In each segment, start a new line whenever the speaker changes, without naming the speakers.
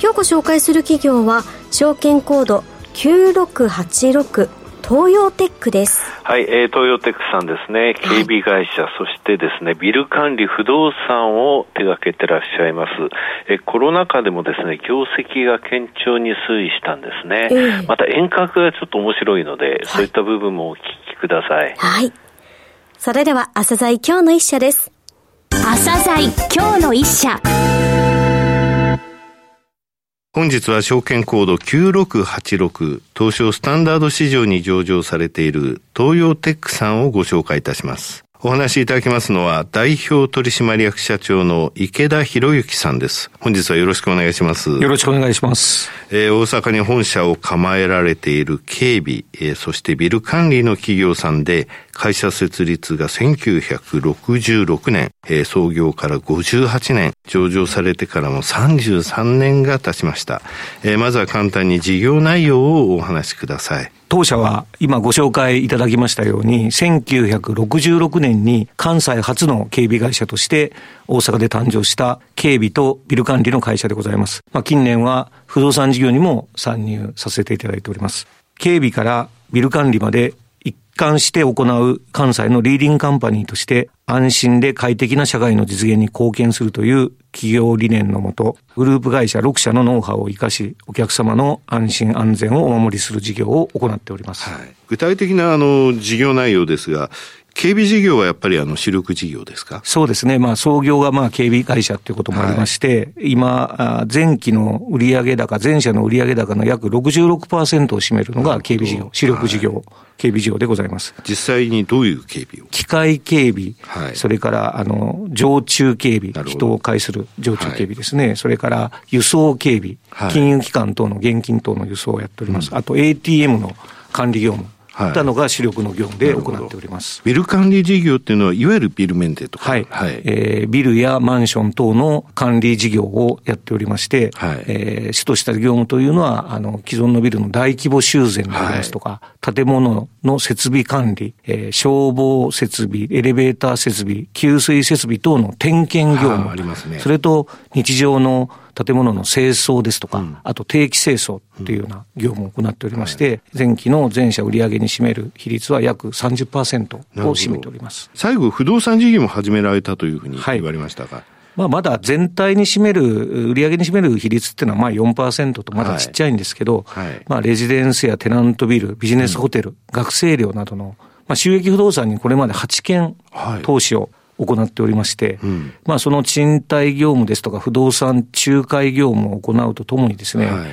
今日ご紹介する企業は証券コード9686東洋テックです。
はい、えー、東洋テックさんですね、警備会社、はい、そしてですね、ビル管理不動産を手掛けてらっしゃいます。えコロナ禍でもですね、業績が堅調に推移したんですね。えー、また遠隔がちょっと面白いので、はい、そういった部分もお聞きください。
はい。それでは、朝鮮今日の一社です。
朝鮮今日の一社。
本日は証券コード9686東証スタンダード市場に上場されている東洋テックさんをご紹介いたします。お話しいただきますのは、代表取締役社長の池田博之さんです。本日はよろしくお願いします。
よろしくお願いします。
えー、大阪に本社を構えられている警備、えー、そしてビル管理の企業さんで、会社設立が1966年、えー、創業から58年、上場されてからも33年が経ちました。えー、まずは簡単に事業内容をお話しください。
当社は今ご紹介いただきましたように、1966年に関西初の警備会社として大阪で誕生した警備とビル管理の会社でございます。まあ、近年は不動産事業にも参入させていただいております。警備からビル管理まで貫して行う関西のリーディングカンパニーとして安心で快適な社会の実現に貢献するという企業理念のもと、グループ会社6社のノウハウを生かし、お客様の安心安全をお守りする事業を行っております。はい、
具体的なあの事業内容ですが、警備事業はやっぱりあの主力事業ですか？
そうですね。まあ創業がまあ警備会社ということもありまして、はい、今、前期の売上高、前社の売上高の約66%を占めるのが警備事業、主力事業、はい、警備事業でございます。
実際にどういう警備を？
機械警備、はい、それからあの常駐警備、人を介する常駐警備ですね。それから輸送警備、金融機関等の現金等の輸送をやっております。うん、あと ATM の管理業務。ったのが主力の業務で行っております。
ビル管理事業っていうのは、いわゆるビルメンテとか？
はい。はい、えー、ビルやマンション等の管理事業をやっておりまして、はい、えー、主とした業務というのは、あの、既存のビルの大規模修繕でありますとか、はい、建物の設備管理、えー、消防設備、エレベーター設備、給水設備等の点検業務。ありますね。それと、日常の建物の清掃ですとか、うん、あと定期清掃っていうような業務を行っておりまして、うんはい、前期の全社売上に占める比率は約30%を占めております。
最後、不動産事業も始められたというふうに言われましたが。はい
まあ、まだ全体に占める、売上に占める比率っていうのはまあ4%とまだちっちゃいんですけど、はい。はい、まあレジデンスやテナントビル、ビジネスホテル、うん、学生寮などの、まあ収益不動産にこれまで8件投資を行っておりまして、うん、まあその賃貸業務ですとか不動産仲介業務を行うとともにですね、はい、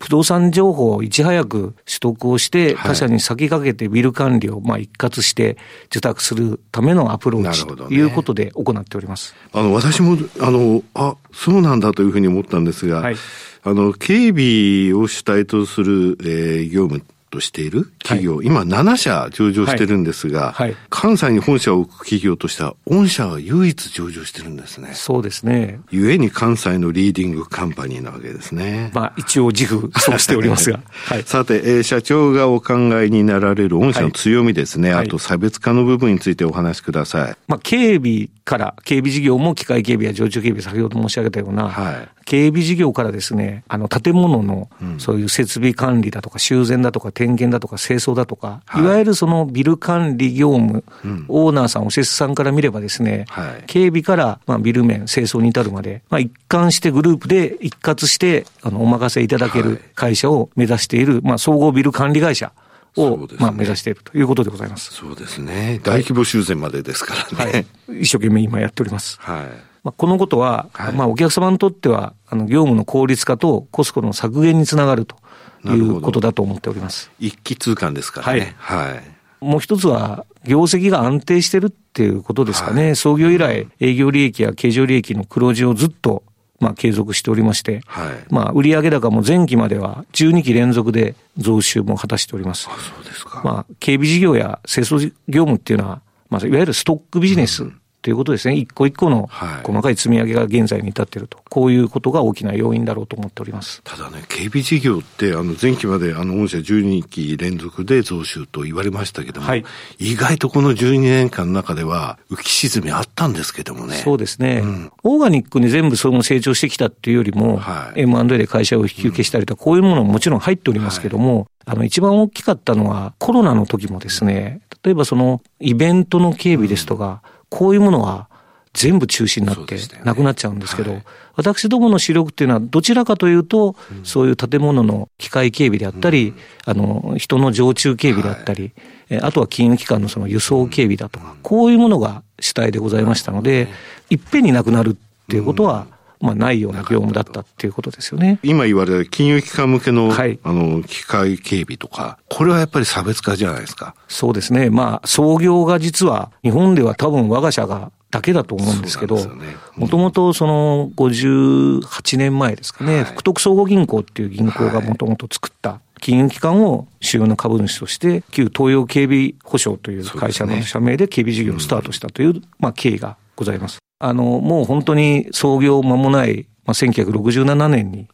不動産情報をいち早く取得をして、他社に先駆けてビル管理をまあ一括して受託するためのアプローチということで行っております。
ね、あの、私も、あの、あ、そうなんだというふうに思ったんですが、はい、あの、警備を主体とする、えー、業務としている企業、はい、今7社上場してるんですが、はいはい、関西に本社を置く企業としては、御社は唯一上場してるんですね。
そうですね。
ゆえに関西のリーディングカンパニーなわけですね。
まあ一応自負 そうしておりますが。
さて、えー、社長がお考えになられる御社の強みですね、あと差別化の部分についてお話しください。
まあ警備から、警備事業も機械警備や常駐警備、先ほど申し上げたような、はい、警備事業からですね、あの建物のそういう設備管理だとか修繕だとか点検だとか清掃だとか、はい、いわゆるそのビル管理業務、うん、オーナーさん、お施主さんから見ればですね、はい、警備からまあビル面、清掃に至るまで、まあ、一貫してグループで一括してあのお任せいただける会社を目指している、まあ、総合ビル管理会社。を、ね、まあ、目指しているということでございます。
そうですね。大規模修繕までですからね。
はい、一生懸命今やっております。はい。まあ、このことは、はい、まあ、お客様にとっては、あの、業務の効率化とコストの削減につながるということだと思っております。
一気通貫ですからね。
はい。はい、もう一つは、業績が安定してるっていうことですかね。はい、創業以来、営業利益や経常利益の黒字をずっとまあ、継続しておりまして、はい、まあ、売上高も前期までは12期連続で増収も果たしております。あそうですか。まあ、警備事業や清掃業務っていうのは、まあ、いわゆるストックビジネスということですね。一個一個の細かい積み上げが現在に至っていると。こういうことが大きな要因だろうと思っております。
ただね、警備事業って、あの、前期まで、あの、御社12期連続で増収と言われましたけども、はい、意外とこの12年間の中では、浮き沈みあったんですけどもね。
そうですね。うん、オーガニックに全部その成長してきたっていうよりも、はい、M&A で会社を引き受けしたりとか、こういうものももちろん入っておりますけども、はいあの、一番大きかったのは、コロナの時もですね、例えばその、イベントの警備ですとか、こういうものは、全部中止になって、なくなっちゃうんですけど、ねはい、私どもの主力っていうのは、どちらかというと、うん、そういう建物の機械警備であったり、うん、あの、人の常駐警備であったり、はい、あとは金融機関のその輸送警備だとか、こういうものが主体でございましたので、い。っぺんになくなるっていうことは、まあ、ないような業務だったっていうことですよね。
今言われる金融機関向けの、はい、あの、機械警備とか、これはやっぱり差別化じゃないですか。
そうですね。まあ、創業が実は、日本では多分我が社がだけだと思うんですけど、もともとその58年前ですかね、はい、福徳総合銀行っていう銀行がもともと作った金融機関を主要な株主として、旧東洋警備保障という会社の社名で警備事業をスタートしたという、まあ、経緯がございます。あの、もう本当に創業間もないまあ、1967年に、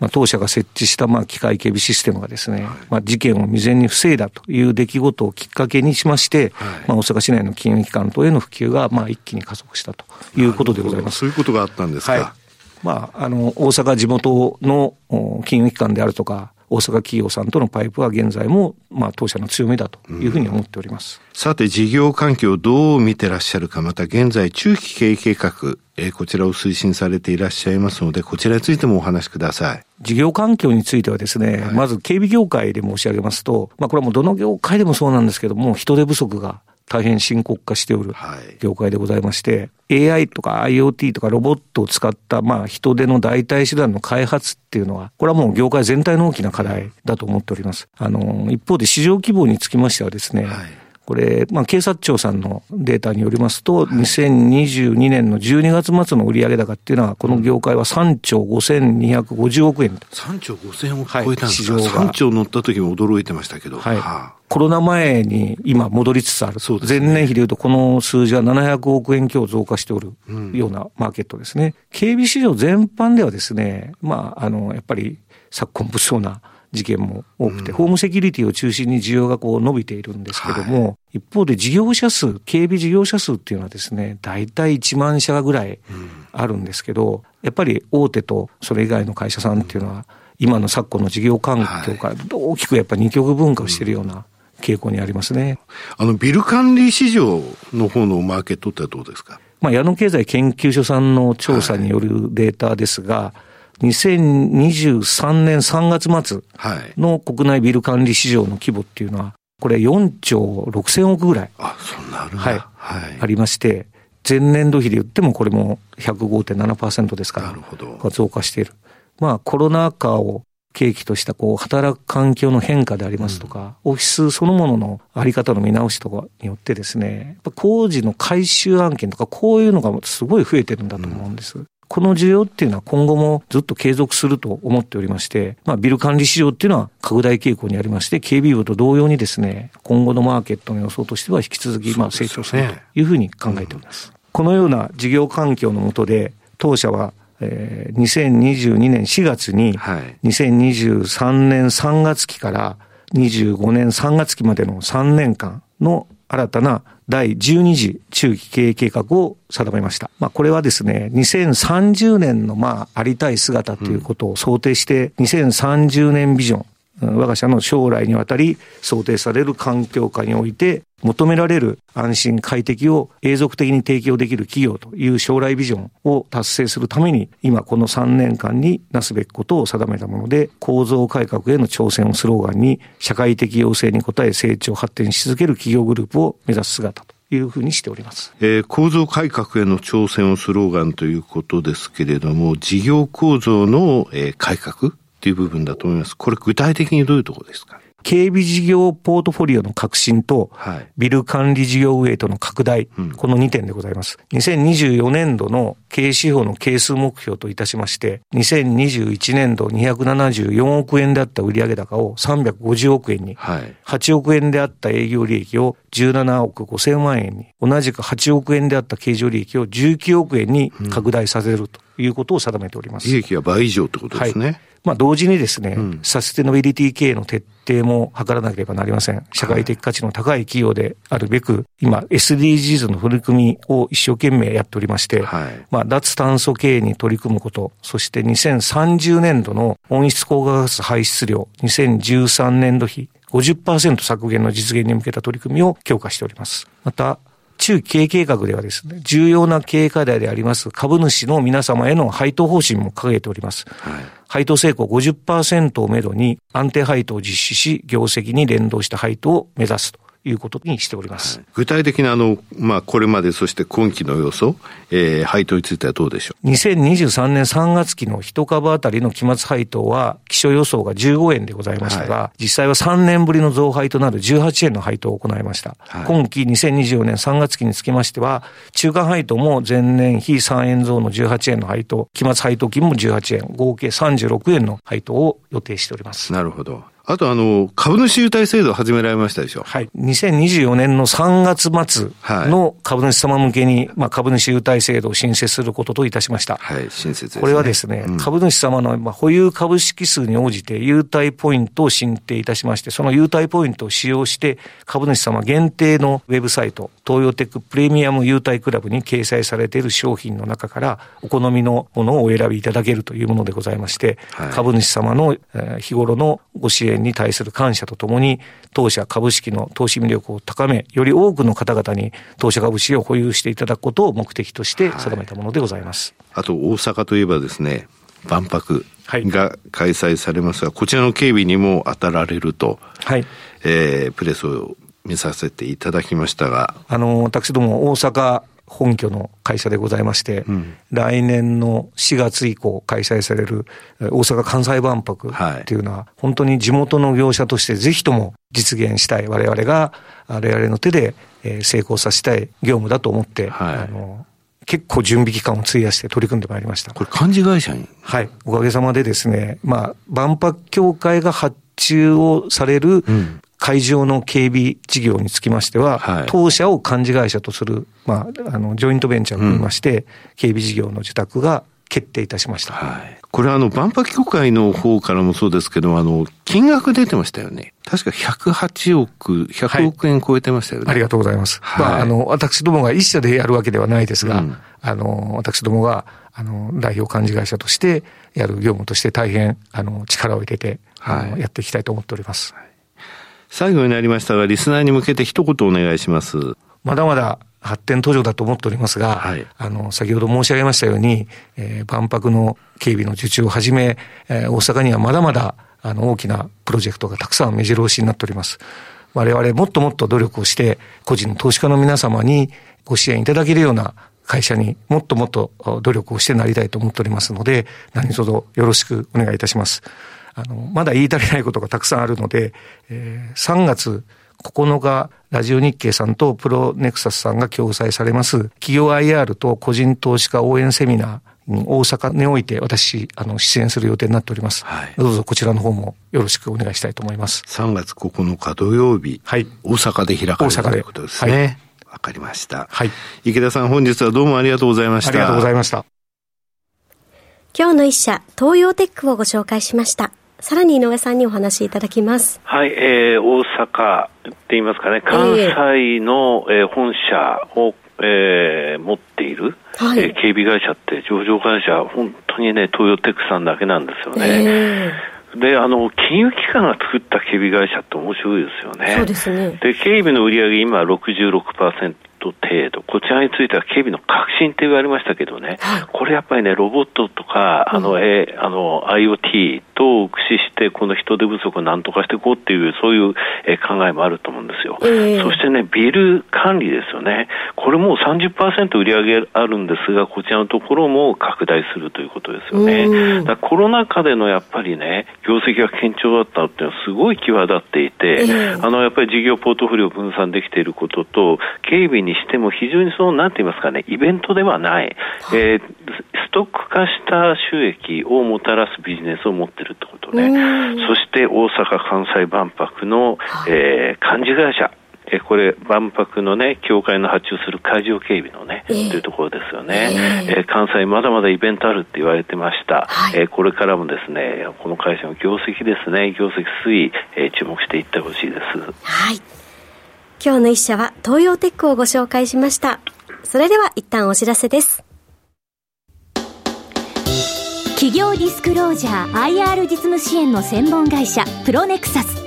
まあ、当社が設置したまあ機械警備システムがですね、まあ、事件を未然に防いだという出来事をきっかけにしまして、まあ、大阪市内の金融機関等への普及がまあ一気に加速したということでございます。
そういうことがあったんですか。はい、
まあ、あの、大阪地元の金融機関であるとか、大阪企業さんとのパイプは現在も、まあ、当社の強みだというふうに思っております。
さて、事業環境をどう見てらっしゃるか、また現在、中期経営計画、えー、こちらを推進されていらっしゃいますので、こちらについてもお話しください。
事業環境についてはですね、はい、まず警備業界で申し上げますと、まあ、これはもうどの業界でもそうなんですけども、人手不足が大変深刻化しておる業界でございまして、はい、AI とか IoT とかロボットを使った、まあ、人手の代替手段の開発っていうのは、これはもう業界全体の大きな課題だと思っております。あの、一方で市場規模につきましてはですね、はいこれ、まあ、警察庁さんのデータによりますと、2022年の12月末の売上高っていうのは、この業界は3兆5250億円。
3兆5000億超えたんですか、はい、3兆乗った時も驚いてましたけど。はい。は
あ、コロナ前に今戻りつつある。そうです、ね、前年比でいうとこの数字は700億円強増加しておるようなマーケットですね。うん、警備市場全般ではですね、まあ、あの、やっぱり昨今物騒な事件も多くて、うん、ホームセキュリティを中心に需要がこう伸びているんですけども、はい、一方で事業者数、警備事業者数っていうのはですね、大体1万社ぐらいあるんですけど、やっぱり大手とそれ以外の会社さんっていうのは、今の昨今の事業環境から大きくやっぱり二極分化をしているような傾向にありますね。
あの、ビル管理市場の方のマーケットってどうですか？
まあ、矢野経済研究所さんの調査によるデータですが、はい2023年3月末の国内ビル管理市場の規模っていうのは、これ4兆6千億ぐらい。
あ、そんなある
はい。はい。ありまして、前年度比で言ってもこれも105.7%ですから、なるほど。増加している。まあコロナ禍を契機としたこう働く環境の変化でありますとか、うん、オフィスそのもののあり方の見直しとかによってですね、工事の回収案件とかこういうのがすごい増えてるんだと思うんです。うんこの需要っていうのは今後もずっと継続すると思っておりまして、まあ、ビル管理市場っていうのは拡大傾向にありまして、警備部と同様にですね、今後のマーケットの予想としては引き続きまあ成長するというふうに考えております。うん、このような事業環境の下で、当社はえー、2022年4月に、2023年3月期から25年3月期までの3年間の新たな第12次中期経営計画を定めました。まあ、これはですね、2030年のまあ、ありたい姿ということを想定して、2030年ビジョン、我が社の将来にわたり想定される環境下において求められる安心快適を永続的に提供できる企業という将来ビジョンを達成するために今この3年間になすべきことを定めたもので構造改革への挑戦をスローガンに社会的要請に応え成長発展し続ける企業グループを目指す姿というふうにしております。
えー、構造改革への挑戦をスローガンということですけれども、事業構造の、えー、改革っていう部分だと思います。これ具体的にどういうところですか？
警備事業ポートフォリオの革新と、ビル管理事業ウェイトの拡大、この2点でございます。2024年度の経営指標の係数目標といたしまして、2021年度274億円であった売上高を350億円に、8億円であった営業利益を17億5千万円に、同じく8億円であった経常利益を19億円に拡大させるということを定めております。
利益は倍以上ってことですね。はい
まあ、同時にですね、うん、サステナビリティ経営の徹底も図らなければなりません。社会的価値の高い企業であるべく、今、SDGs の取り組みを一生懸命やっておりまして、はい、まあ、脱炭素経営に取り組むこと、そして2030年度の温室効果ガス排出量、2013年度比、50%削減の実現に向けた取り組みを強化しております。また、中期経営計画ではですね、重要な経営課題であります株主の皆様への配当方針も掲げております。はい、配当成功50%をめどに安定配当を実施し、業績に連動した配当を目指すということにしております。
具体的なあの、まあ、これまでそして今期の予想、えー、配当についてはどうでしょう
?2023 年3月期の一株当たりの期末配当は、基礎予想が15円でございましたが、はい、実際は3年ぶりの増配となる18円の配当を行いました。はい、今期2024年3月期につきましては、中間配当も前年比3円増の18円の配当、期末配当金も18円、合計36円の配当を予定しております。
なるほど。あとあの、株主優待制度始められましたでしょ。
はい。2024年の3月末の株主様向けに、まあ、株主優待制度を申請することといたしました。
はい、申請です、
ね、これはですね、うん、株主様の、まあ、保有株式数に応じて優待ポイントを申請いたしまして、その優待ポイントを使用して、株主様限定のウェブサイト、東洋テックプレミアム優待クラブに掲載されている商品の中から、お好みのものをお選びいただけるというものでございまして、はい、株主様の、えー、日頃のご支援に対する感謝とともに、当社株式の投資魅力を高め、より多くの方々に当社株式を保有していただくことを目的として定めたものでございます。
はい、あと、大阪といえばですね、万博が開催されますが、はい、こちらの警備にも当たられると、はい、えー、プレスを見させていただきましたが。
あの、私ども大阪本拠の会社でございまして、うん、来年の4月以降開催される大阪・関西万博っていうのは、はい、本当に地元の業者としてぜひとも実現したい、我々が我々の手で成功させたい業務だと思って、はい、あの結構準備期間を費やして取り組んでまいりました。
これ幹事会社に？
はい。おかげさまでですね、まあ、万博協会が発注をされる、会場の警備事業につきましては、はい、当社を幹事会社とする、まあ、あの、ジョイントベンチャーを組みまして、うん、警備事業の受託が決定いたしました。はい。
これはあの、万博協会の方からもそうですけど、あの、金額出てましたよね。確か108億、100億円超えてましたよね。
はい、ありがとうございます。はい、まあ、あの、私どもが一社でやるわけではないですが、うん、あの、私どもが、あの、代表幹事会社としてやる業務として大変、あの、力を入れて、はい、やっていきたいと思っております。はい
最後になりましたが、リスナーに向けて一言お願いします。
まだまだ発展途上だと思っておりますが、はい、あの、先ほど申し上げましたように、えー、万博の警備の受注をはじめ、えー、大阪にはまだまだ、あの、大きなプロジェクトがたくさん目白押しになっております。我々もっともっと努力をして、個人の投資家の皆様にご支援いただけるような会社にもっともっと努力をしてなりたいと思っておりますので、何卒よろしくお願いいたします。あの、まだ言い足りないことがたくさんあるので、えー、3月9日、ラジオ日経さんとプロネクサスさんが共催されます、企業 IR と個人投資家応援セミナーに大阪において私、あの、出演する予定になっております。はい、どうぞこちらの方もよろしくお願いしたいと思います。
3月9日土曜日、はい、大阪で開かれるということですね。はいわかりました。はい。池田さん、本日はどうもありがとうございました。あ
りがとうございました。
今日の一社、東洋テックをご紹介しました。さらに井上さんにお話しいただきます。
はい、えー、大阪って言いますかね、関西の、えー、本社を、えー、持っている、はい、えー、警備会社って上場会社、本当にね、東洋テックさんだけなんですよね。えー、で、あの、金融機関が作った警備会社って面白いですよね。
そうですね。
で、警備の売上今66%ト程度、こちらについては警備の革新って言われましたけどね、これやっぱりね、ロボットとか、あの、えあの、IoT と駆使して、この人手不足をなんとかしていこうっていう、そういう、え考えもあると思うんですよ。えー、そしてね、ビル管理ですよね。これもう30%売り上げあるんですが、こちらのところも拡大するということですよね。だコロナ禍でのやっぱりね、業績が堅調だったっていうのはすごい際立っていて、えー、あの、やっぱり事業ポートフォリオ分散できていることと、警備にしても非常にその、なんて言いますかね、イベントではない、えー、ストック化した収益をもたらすビジネスを持ってるってことね。そして大阪・関西万博の、えー、幹事会社。えこれ、万博のね、協会の発注する会場警備のね、えー、というところですよね、えー、えー、関西まだまだイベントあるって言われてました。はい、えー、これからもですね、この会社の業績ですね、業績推移、えー、注目していってほしいです。
はい。今日の一社は東洋テックをご紹介しました。それでは一旦お知らせです。
企業ディスクロージャー IR 実務支援の専門会社プロネクサス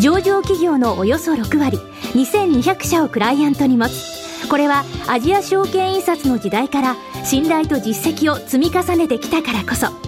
上場企業のおよそ6割2200社をクライアントに持つこれはアジア証券印刷の時代から信頼と実績を積み重ねてきたからこそ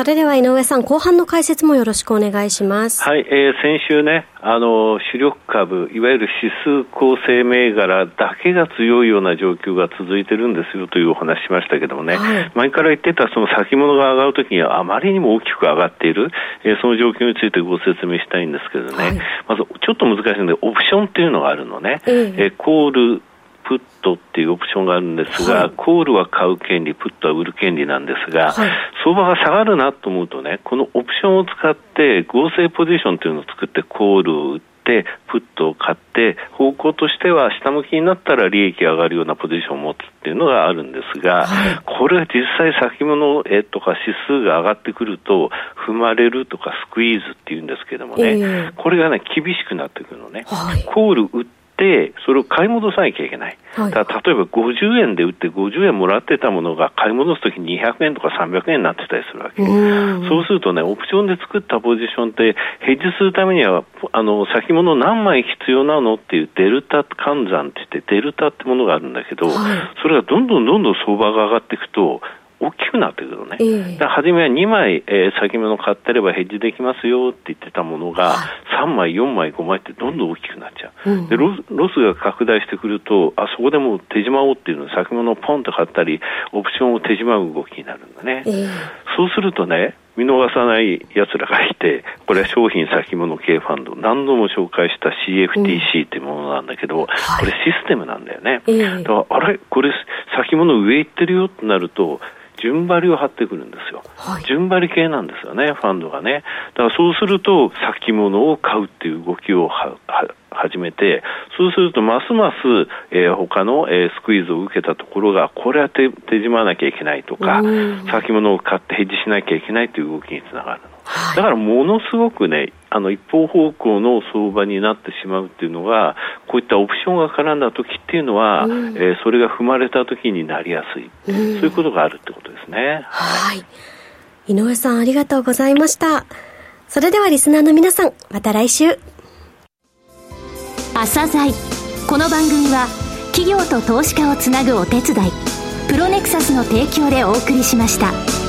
それでは井上さん、後半の解説もよろしくお願いします。
はい、えー、先週ね、あの、主力株、いわゆる指数構成銘柄だけが強いような状況が続いてるんですよというお話しましたけどもね、はい、前から言ってたその先物が上がるときにはあまりにも大きく上がっている、えー、その状況についてご説明したいんですけどね、はい、まずちょっと難しいので、オプションっていうのがあるのね、えー、えー、コール、プットっていうオプションがあるんですが、はい、コールは買う権利、プットは売る権利なんですが、はい、相場が下がるなと思うとね、このオプションを使って合成ポジションっていうのを作ってコールを売って、プットを買って、方向としては下向きになったら利益が上がるようなポジションを持つっていうのがあるんですが、はい、これは実際先物えとか指数が上がってくると、踏まれるとかスクイーズっていうんですけどもね、えー、これがね、厳しくなってくるのね。コール売ってて、それを買い戻さなきゃいけない。はい、だ例えば50円で売って50円もらってたものが買い戻すときに200円とか300円になってたりするわけ。そうするとね、オプションで作ったポジションって、ヘッジするためには、あの、先物何枚必要なのっていうデルタ換算って言って、デルタってものがあるんだけど、はい、それがどんどんどんどん相場が上がっていくと、大きくなってくるね。えー、初めは2枚、えー、先物買ってればヘッジできますよって言ってたものが、3枚、4枚、5枚ってどんどん大きくなっちゃう。うん、でロスロスが拡大してくると、あそこでもう手締まおうっていうの先物をポンと買ったり、オプションを手締まう動きになるんだね。えー、そうするとね、見逃さない奴らがいて、これは商品先物系ファンド、何度も紹介した CFTC っていうものなんだけど、うんこれシステムなんだよね。だから、あれ？これ先物上行ってるよってなると、順張りを張ってくるんですよ、はい、順張り系なんですよね、ファンドがね。だからそうすると、先物を買うっていう動きをはは始めて、そうすると、ますます、えー、他の、えー、スクイーズを受けたところが、これは手手締まわなきゃいけないとか、先物を買ってヘッジしなきゃいけないという動きにつながる。だからものすごくね、あの一方方向の相場になってしまうっていうのが、こういったオプションが絡んだ時っていうのは、うん、えー、それが踏まれた時になりやすい、うん、そういうことがあるってことですね。
はい。井上さんありがとうございました。それではリスナーの皆さん、また来週。
朝鮮この番組は企業と投資家をつなぐお手伝い、プロネクサスの提供でお送りしました。